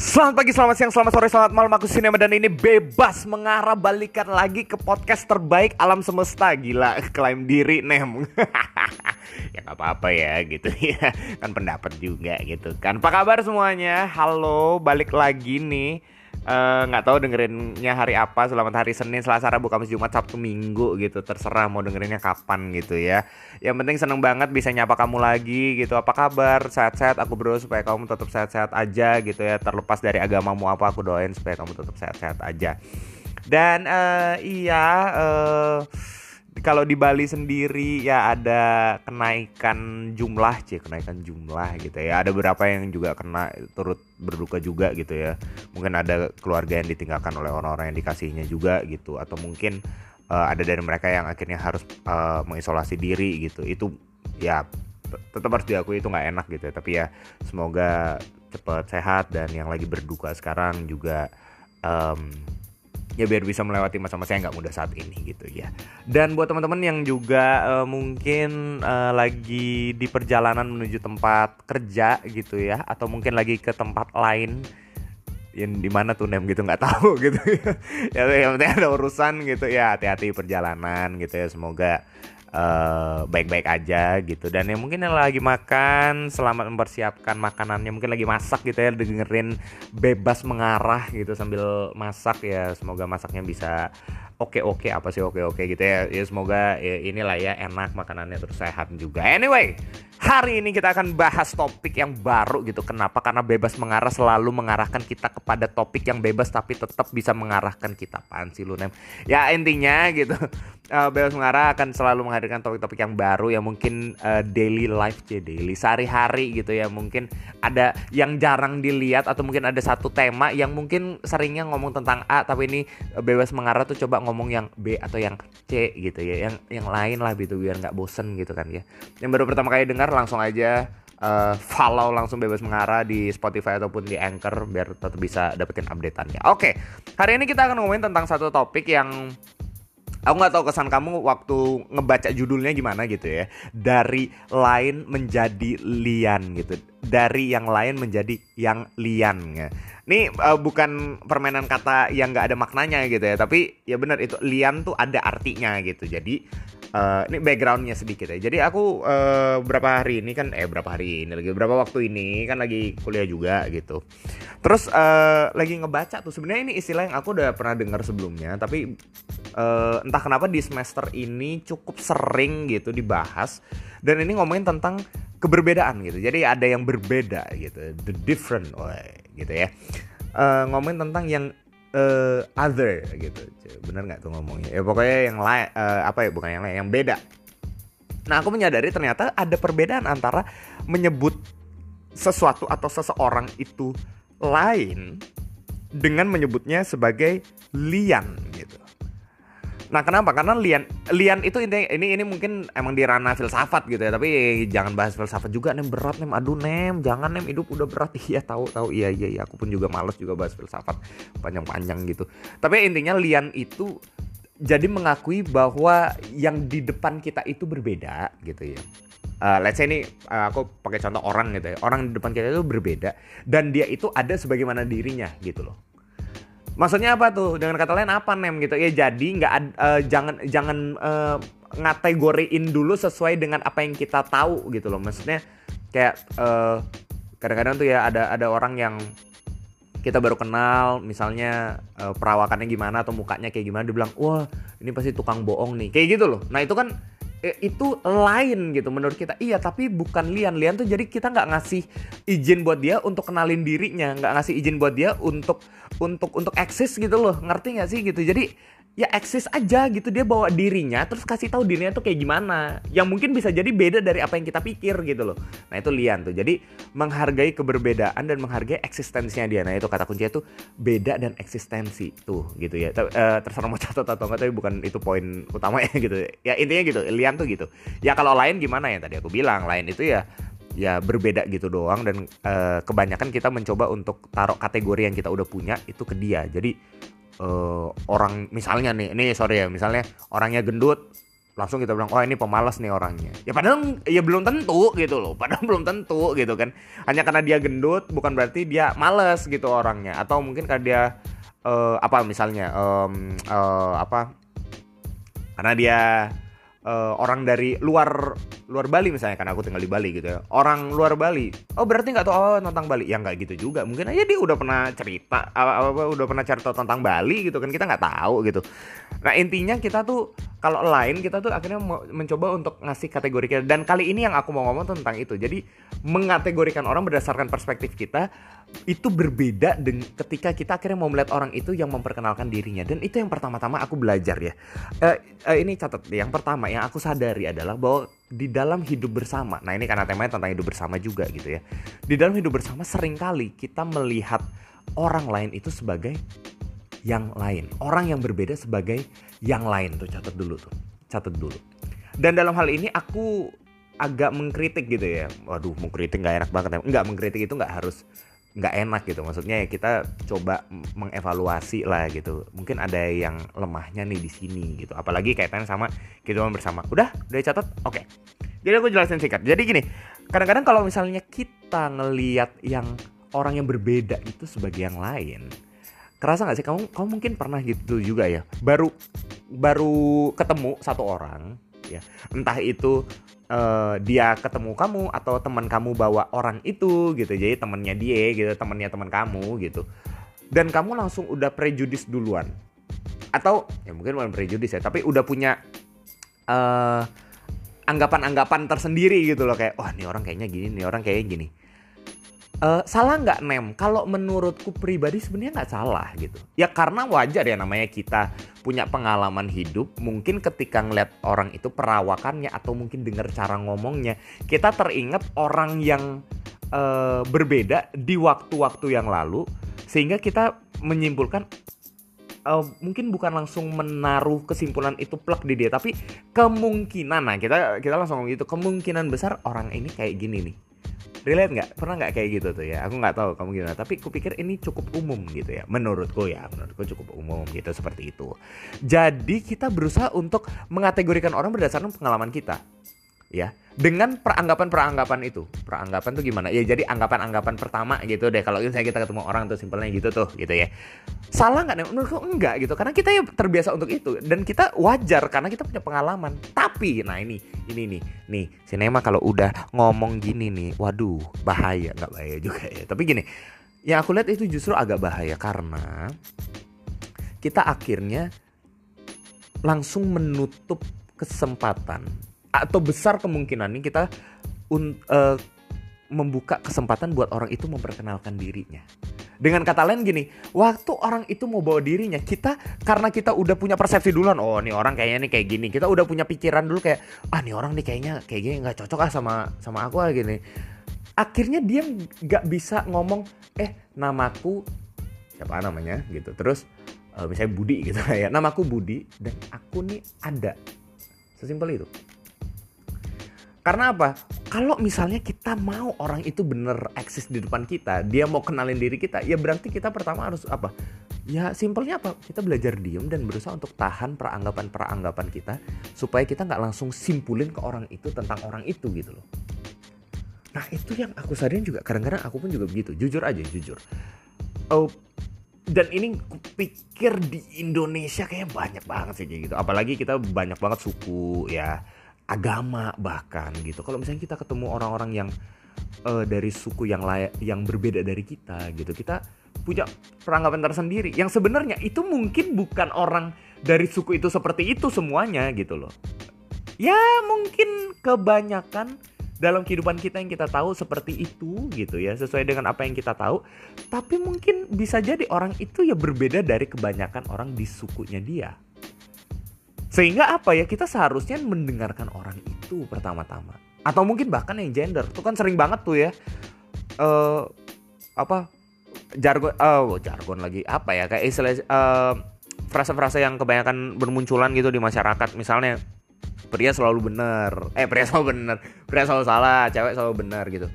Selamat pagi, selamat siang, selamat sore, selamat malam. Aku Sinema dan ini bebas mengarah balikan lagi ke podcast terbaik alam semesta. Gila, klaim diri Nem. Ya gak apa-apa ya gitu. Ya Kan pendapat juga gitu kan. Apa kabar semuanya? Halo, balik lagi nih nggak uh, tahu dengerinnya hari apa selamat hari Senin Selasa Rabu Kamis Jumat Sabtu Minggu gitu. Terserah mau dengerinnya kapan gitu ya. Yang penting seneng banget bisa nyapa kamu lagi gitu. Apa kabar? Sehat-sehat? Aku berdoa supaya kamu tetap sehat-sehat aja gitu ya. Terlepas dari agamamu apa aku doain supaya kamu tetap sehat-sehat aja. Dan uh, iya uh, kalau di Bali sendiri ya ada kenaikan jumlah sih kenaikan jumlah gitu ya. Ada beberapa yang juga kena turut berduka juga gitu ya. Mungkin ada keluarga yang ditinggalkan oleh orang-orang yang dikasihnya juga gitu. Atau mungkin uh, ada dari mereka yang akhirnya harus uh, mengisolasi diri gitu. Itu ya tetap harus diakui itu nggak enak gitu ya. Tapi ya semoga cepat sehat dan yang lagi berduka sekarang juga um, ya biar bisa melewati masa-masa yang nggak mudah saat ini gitu ya. Dan buat teman-teman yang juga uh, mungkin uh, lagi di perjalanan menuju tempat kerja gitu ya, atau mungkin lagi ke tempat lain yang di mana tuh nem gitu nggak tahu gitu ya. yang penting ada urusan gitu ya hati-hati perjalanan gitu ya semoga baik baik-baik aja gitu. Dan yang mungkin yang lagi makan selamat mempersiapkan makanannya mungkin lagi masak gitu ya dengerin bebas mengarah gitu sambil masak ya. Semoga masaknya bisa oke oke apa sih oke oke gitu ya? Ya semoga ya, inilah ya enak makanannya terus sehat juga. Anyway hari ini kita akan bahas topik yang baru gitu. Kenapa? Karena bebas mengarah selalu mengarahkan kita kepada topik yang bebas tapi tetap bisa mengarahkan kita. Apaan sih lu nem? Ya intinya gitu uh, bebas mengarah akan selalu menghadirkan topik-topik yang baru yang mungkin uh, daily life ya daily sehari-hari gitu ya. Mungkin ada yang jarang dilihat atau mungkin ada satu tema yang mungkin seringnya ngomong tentang A tapi ini uh, bebas mengarah tuh coba ngomong yang B atau yang C gitu ya yang yang lain lah gitu biar nggak bosen gitu kan ya yang baru pertama kali dengar langsung aja uh, follow langsung bebas mengarah di Spotify ataupun di Anchor biar tetap bisa dapetin updateannya. Oke, hari ini kita akan ngomongin tentang satu topik yang Aku nggak tahu kesan kamu waktu ngebaca judulnya gimana gitu ya. Dari lain menjadi lian gitu. Dari yang lain menjadi yang lian. Ya. Ini uh, bukan permainan kata yang nggak ada maknanya gitu ya. Tapi ya benar itu lian tuh ada artinya gitu. Jadi uh, ini backgroundnya sedikit ya. Jadi aku uh, berapa hari ini kan eh berapa hari ini lagi berapa waktu ini kan lagi kuliah juga gitu. Terus uh, lagi ngebaca tuh sebenarnya ini istilah yang aku udah pernah dengar sebelumnya tapi uh, entah kenapa di semester ini cukup sering gitu dibahas dan ini ngomongin tentang keberbedaan gitu. Jadi ada yang berbeda gitu, the different way gitu ya. Uh, ngomongin tentang yang uh, other gitu. Bener nggak tuh ngomongnya? Ya pokoknya yang lain uh, apa ya bukan yang lain yang beda. Nah aku menyadari ternyata ada perbedaan antara menyebut sesuatu atau seseorang itu lain dengan menyebutnya sebagai lian Nah kenapa? Karena lian lian itu ini ini ini mungkin emang di ranah filsafat gitu ya. Tapi jangan bahas filsafat juga nem berat nem. Aduh nem, jangan nem hidup udah berat. Iya tahu tahu iya iya iya. Aku pun juga males juga bahas filsafat panjang-panjang gitu. Tapi intinya lian itu jadi mengakui bahwa yang di depan kita itu berbeda gitu ya. Uh, let's say ini uh, aku pakai contoh orang gitu ya. Orang di depan kita itu berbeda dan dia itu ada sebagaimana dirinya gitu loh Maksudnya apa tuh? Dengan kata lain apa nem gitu? Ya jadi nggak uh, jangan jangan uh, ngategoriin dulu sesuai dengan apa yang kita tahu gitu loh. Maksudnya kayak kadang kadang-kadang tuh ya ada ada orang yang kita baru kenal misalnya uh, perawakannya gimana atau mukanya kayak gimana dia bilang wah ini pasti tukang bohong nih kayak gitu loh nah itu kan itu lain gitu menurut kita. Iya tapi bukan lian. Lian tuh jadi kita nggak ngasih izin buat dia untuk kenalin dirinya nggak ngasih izin buat dia untuk untuk untuk eksis gitu loh. Ngerti nggak sih gitu? Jadi ya eksis aja gitu. Dia bawa dirinya terus kasih tahu dirinya tuh kayak gimana. Yang mungkin bisa jadi beda dari apa yang kita pikir gitu loh. Nah itu Lian tuh. Jadi menghargai keberbedaan dan menghargai eksistensinya dia. Nah itu kata kuncinya tuh beda dan eksistensi tuh gitu ya. Uh, terserah mau catat atau enggak tapi bukan itu poin utama ya gitu. Ya intinya gitu Lian tuh gitu. Ya kalau lain gimana? Ya tadi aku bilang lain itu ya ya berbeda gitu doang. Dan uh, kebanyakan kita mencoba untuk taruh kategori yang kita udah punya itu ke dia. Jadi uh, orang misalnya nih ini sorry ya misalnya orangnya gendut langsung kita bilang oh ini pemalas nih orangnya. Ya padahal ya belum tentu gitu loh padahal belum tentu gitu kan. Hanya karena dia gendut bukan berarti dia males gitu orangnya. Atau mungkin karena dia uh, apa misalnya um, uh, apa karena dia uh, orang dari luar luar Bali misalnya karena aku tinggal di Bali gitu ya. Orang luar Bali oh berarti nggak tahu oh, tentang Bali? Ya nggak gitu juga. Mungkin aja dia udah pernah cerita apa, apa udah pernah cerita tentang Bali gitu kan kita nggak tahu gitu. Nah intinya kita tuh kalau lain kita tuh akhirnya mencoba untuk ngasih kategori kita. Dan kali ini yang aku mau ngomong tentang itu. Jadi mengategorikan orang berdasarkan perspektif kita itu berbeda dengan ketika kita akhirnya mau melihat orang itu yang memperkenalkan dirinya. Dan itu yang pertama-tama aku belajar ya. Uh, uh, ini catat yang pertama yang aku sadari adalah bahwa di dalam hidup bersama nah ini karena temanya tentang hidup bersama juga gitu ya. Di dalam hidup bersama sering kali kita melihat orang lain itu sebagai yang lain. Orang yang berbeda sebagai yang lain tuh catat dulu tuh. Catat dulu. Dan dalam hal ini aku agak mengkritik gitu ya. Waduh mengkritik nggak enak banget ya. Nggak mengkritik itu nggak harus nggak enak gitu. Maksudnya ya kita coba mengevaluasi lah gitu. Mungkin ada yang lemahnya nih di sini gitu. Apalagi kaitannya sama kehidupan bersama. Udah? Udah catat oke. Okay. jadi aku jelasin singkat. Jadi gini kadang-kadang kalau misalnya kita ngeliat yang orang yang berbeda itu sebagai yang lain kerasa nggak sih? Kamu kamu mungkin pernah gitu juga ya. Baru baru ketemu satu orang ya. Entah itu uh, dia ketemu kamu atau teman kamu bawa orang itu gitu. Jadi temannya dia gitu temannya teman kamu gitu. Dan kamu langsung udah prejudis duluan. Atau ya mungkin bukan prejudis ya tapi udah punya uh, anggapan-anggapan tersendiri gitu loh. Kayak wah oh, ini orang kayaknya gini nih orang kayaknya gini Uh, salah nggak nem? Kalau menurutku pribadi sebenarnya nggak salah gitu. Ya karena wajar ya namanya kita punya pengalaman hidup. Mungkin ketika ngeliat orang itu perawakannya atau mungkin dengar cara ngomongnya, kita teringat orang yang uh, berbeda di waktu-waktu yang lalu, sehingga kita menyimpulkan uh, mungkin bukan langsung menaruh kesimpulan itu plek di dia, tapi kemungkinan nah kita kita langsung gitu kemungkinan besar orang ini kayak gini nih relate nggak? Pernah nggak kayak gitu tuh ya? Aku nggak tahu kamu gimana tapi kupikir ini cukup umum gitu ya menurutku ya menurutku cukup umum gitu seperti itu. Jadi kita berusaha untuk mengategorikan orang berdasarkan pengalaman kita ya. Dengan peranggapan-peranggapan itu. Peranggapan tuh gimana? Ya jadi anggapan-anggapan pertama gitu deh. Kalau misalnya kita ketemu orang tuh simpelnya gitu tuh gitu ya. Salah nggak menurutku enggak gitu. Karena kita ya terbiasa untuk itu. Dan kita wajar karena kita punya pengalaman. Tapi nah ini ini nih. Nih sinema kalau udah ngomong gini nih waduh bahaya. Nggak bahaya juga ya. Tapi gini yang aku lihat itu justru agak bahaya karena kita akhirnya langsung menutup kesempatan atau besar kemungkinan nih kita un, uh, membuka kesempatan buat orang itu memperkenalkan dirinya. Dengan kata lain gini, waktu orang itu mau bawa dirinya, kita karena kita udah punya persepsi duluan, oh nih orang kayaknya nih kayak gini, kita udah punya pikiran dulu kayak, ah nih orang nih kayaknya kayak gini nggak cocok ah sama sama aku ah gini. Akhirnya dia nggak bisa ngomong, eh namaku siapa namanya gitu, terus uh, misalnya Budi gitu ya, namaku Budi dan aku nih ada, sesimpel itu. Karena apa? Kalau misalnya kita mau orang itu bener eksis di depan kita, dia mau kenalin diri kita, ya berarti kita pertama harus apa? Ya simpelnya apa? Kita belajar diem dan berusaha untuk tahan peranggapan-peranggapan kita supaya kita nggak langsung simpulin ke orang itu tentang orang itu gitu loh. Nah itu yang aku sadarin juga kadang-kadang aku pun juga begitu. Jujur aja, jujur. Oh, dan ini pikir di Indonesia kayak banyak banget sih kayak gitu. Apalagi kita banyak banget suku ya agama bahkan gitu. Kalau misalnya kita ketemu orang-orang yang uh, dari suku yang layak yang berbeda dari kita gitu, kita punya peranggapan tersendiri yang sebenarnya itu mungkin bukan orang dari suku itu seperti itu semuanya gitu loh. Ya mungkin kebanyakan dalam kehidupan kita yang kita tahu seperti itu gitu ya sesuai dengan apa yang kita tahu tapi mungkin bisa jadi orang itu ya berbeda dari kebanyakan orang di sukunya dia sehingga apa ya kita seharusnya mendengarkan orang itu pertama-tama. Atau mungkin bahkan yang gender. Itu kan sering banget tuh ya. uh, apa jargon oh jargon lagi apa ya kayak istilah uh, frasa-frasa yang kebanyakan bermunculan gitu di masyarakat. Misalnya pria selalu benar. Eh pria selalu benar. Pria selalu salah. Cewek selalu benar gitu.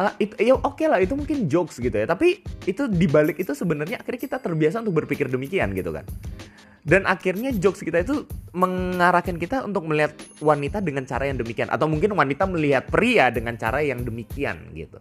Uh, itu ya oke okay lah itu mungkin jokes gitu ya. Tapi itu dibalik itu sebenarnya akhirnya kita terbiasa untuk berpikir demikian gitu kan dan akhirnya jokes kita itu mengarahkan kita untuk melihat wanita dengan cara yang demikian. Atau mungkin wanita melihat pria dengan cara yang demikian gitu.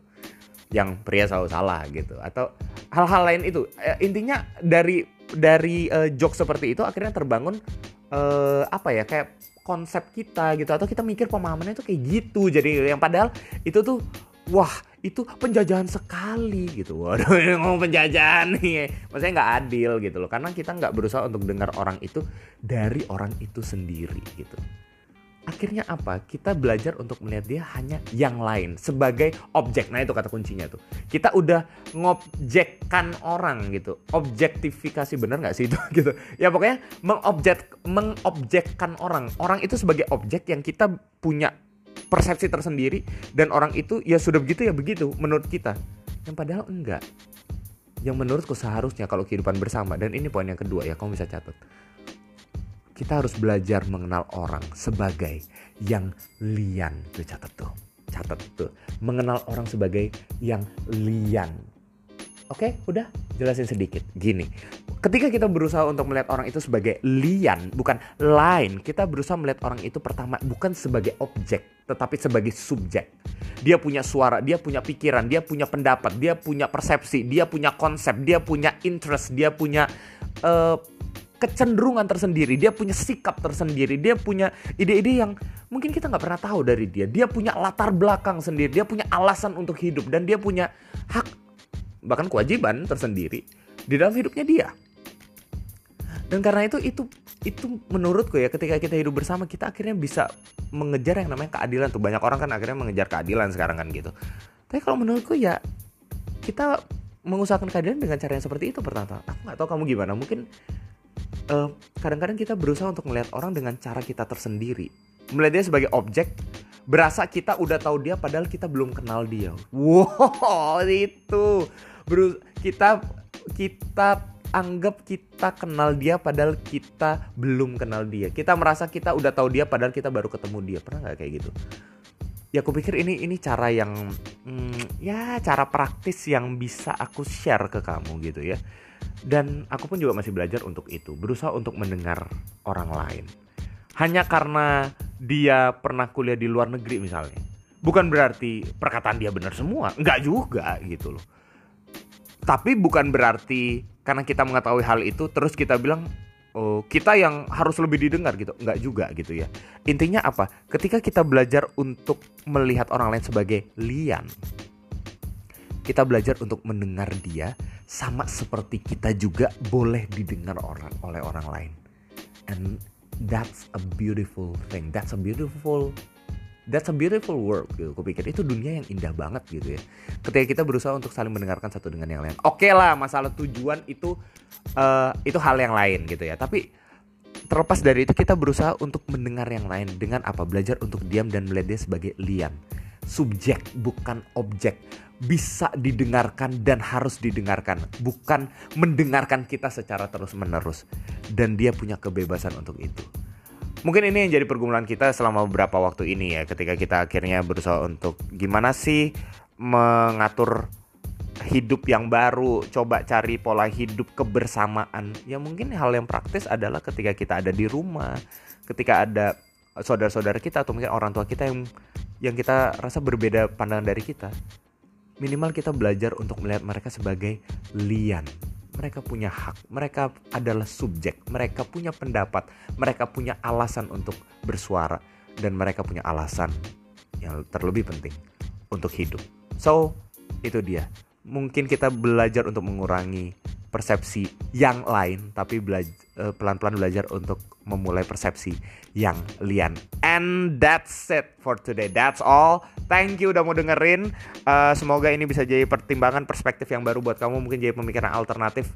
Yang pria selalu salah gitu. Atau hal-hal lain itu. Eh, intinya dari dari uh, jokes seperti itu akhirnya terbangun uh, apa ya kayak konsep kita gitu. Atau kita mikir pemahamannya itu kayak gitu. Jadi yang padahal itu tuh wah itu penjajahan sekali gitu. Waduh ngomong penjajahan nih. Maksudnya nggak adil gitu loh. Karena kita nggak berusaha untuk dengar orang itu dari orang itu sendiri gitu. Akhirnya apa? Kita belajar untuk melihat dia hanya yang lain sebagai objek. Nah itu kata kuncinya tuh. Kita udah ngobjekkan orang gitu. Objektifikasi bener nggak sih itu? Gitu. Ya pokoknya mengobjek mengobjekkan orang. Orang itu sebagai objek yang kita punya persepsi tersendiri dan orang itu ya sudah begitu ya begitu menurut kita. Yang padahal enggak. Yang menurutku seharusnya kalau kehidupan bersama dan ini poin yang kedua ya kamu bisa catat. Kita harus belajar mengenal orang sebagai yang lian. Tuh catat tuh catat tuh. Mengenal orang sebagai yang lian. Oke, udah jelasin sedikit. Gini, ketika kita berusaha untuk melihat orang itu sebagai lian, bukan lain, kita berusaha melihat orang itu pertama bukan sebagai objek, tetapi sebagai subjek. Dia punya suara, dia punya pikiran, dia punya pendapat, dia punya persepsi, dia punya konsep, dia punya interest, dia punya uh, kecenderungan tersendiri, dia punya sikap tersendiri, dia punya ide-ide yang mungkin kita nggak pernah tahu dari dia. Dia punya latar belakang sendiri, dia punya alasan untuk hidup dan dia punya hak bahkan kewajiban tersendiri di dalam hidupnya dia. Dan karena itu itu itu menurutku ya ketika kita hidup bersama kita akhirnya bisa mengejar yang namanya keadilan tuh banyak orang kan akhirnya mengejar keadilan sekarang kan gitu. Tapi kalau menurutku ya kita mengusahakan keadilan dengan cara yang seperti itu pertama. Aku nggak tahu kamu gimana. Mungkin kadang kadang-kadang kita berusaha untuk melihat orang dengan cara kita tersendiri. Melihat dia sebagai objek berasa kita udah tahu dia padahal kita belum kenal dia. Wow, itu Bro, kita kita anggap kita kenal dia padahal kita belum kenal dia. Kita merasa kita udah tahu dia padahal kita baru ketemu dia. Pernah nggak kayak gitu? Ya aku pikir ini ini cara yang hmm, ya cara praktis yang bisa aku share ke kamu gitu ya. Dan aku pun juga masih belajar untuk itu, berusaha untuk mendengar orang lain. Hanya karena dia pernah kuliah di luar negeri misalnya. Bukan berarti perkataan dia benar semua, enggak juga gitu loh tapi bukan berarti karena kita mengetahui hal itu terus kita bilang oh kita yang harus lebih didengar gitu. Nggak juga gitu ya. Intinya apa? Ketika kita belajar untuk melihat orang lain sebagai lian kita belajar untuk mendengar dia sama seperti kita juga boleh didengar orang oleh orang lain. And that's a beautiful thing. That's a beautiful that's a beautiful world gitu. Aku pikir itu dunia yang indah banget gitu ya. Ketika kita berusaha untuk saling mendengarkan satu dengan yang lain. Oke okay lah, masalah tujuan itu uh, itu hal yang lain gitu ya. Tapi terlepas dari itu kita berusaha untuk mendengar yang lain dengan apa? Belajar untuk diam dan melihat dia sebagai lian. Subjek bukan objek. Bisa didengarkan dan harus didengarkan, bukan mendengarkan kita secara terus-menerus. Dan dia punya kebebasan untuk itu mungkin ini yang jadi pergumulan kita selama beberapa waktu ini ya ketika kita akhirnya berusaha untuk gimana sih mengatur hidup yang baru coba cari pola hidup kebersamaan. Ya mungkin hal yang praktis adalah ketika kita ada di rumah ketika ada saudara-saudara kita atau mungkin orang tua kita yang yang kita rasa berbeda pandangan dari kita minimal kita belajar untuk melihat mereka sebagai lian mereka punya hak, mereka adalah subjek, mereka punya pendapat, mereka punya alasan untuk bersuara, dan mereka punya alasan yang terlebih penting untuk hidup. So, itu dia. Mungkin kita belajar untuk mengurangi persepsi yang lain tapi eh, pelan-pelan belajar untuk memulai persepsi yang lian. And that's it for today. That's all. Thank you udah mau dengerin. Uh, semoga ini bisa jadi pertimbangan perspektif yang baru buat kamu mungkin jadi pemikiran alternatif.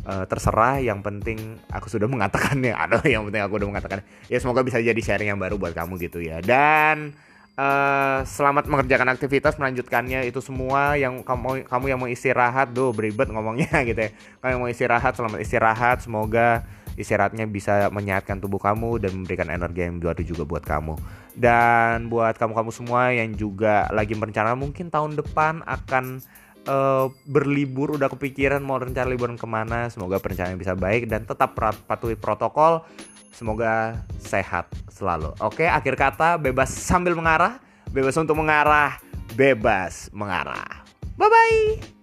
Uh, terserah yang penting aku sudah mengatakannya. Ada yang penting aku udah mengatakan ya semoga bisa jadi sharing yang baru buat kamu gitu ya. Dan Uh, selamat mengerjakan aktivitas melanjutkannya. Itu semua yang kamu kamu yang mau istirahat do beribet ngomongnya gitu ya. Kamu yang mau istirahat selamat istirahat. Semoga istirahatnya bisa menyehatkan tubuh kamu dan memberikan energi yang baru juga buat kamu. Dan buat kamu-kamu semua yang juga lagi merencana mungkin tahun depan akan uh, berlibur udah kepikiran mau rencana liburan ke mana semoga perencanaan bisa baik dan tetap patuhi protokol. Semoga sehat selalu. Oke akhir kata bebas sambil mengarah. Bebas untuk mengarah bebas mengarah. Bye bye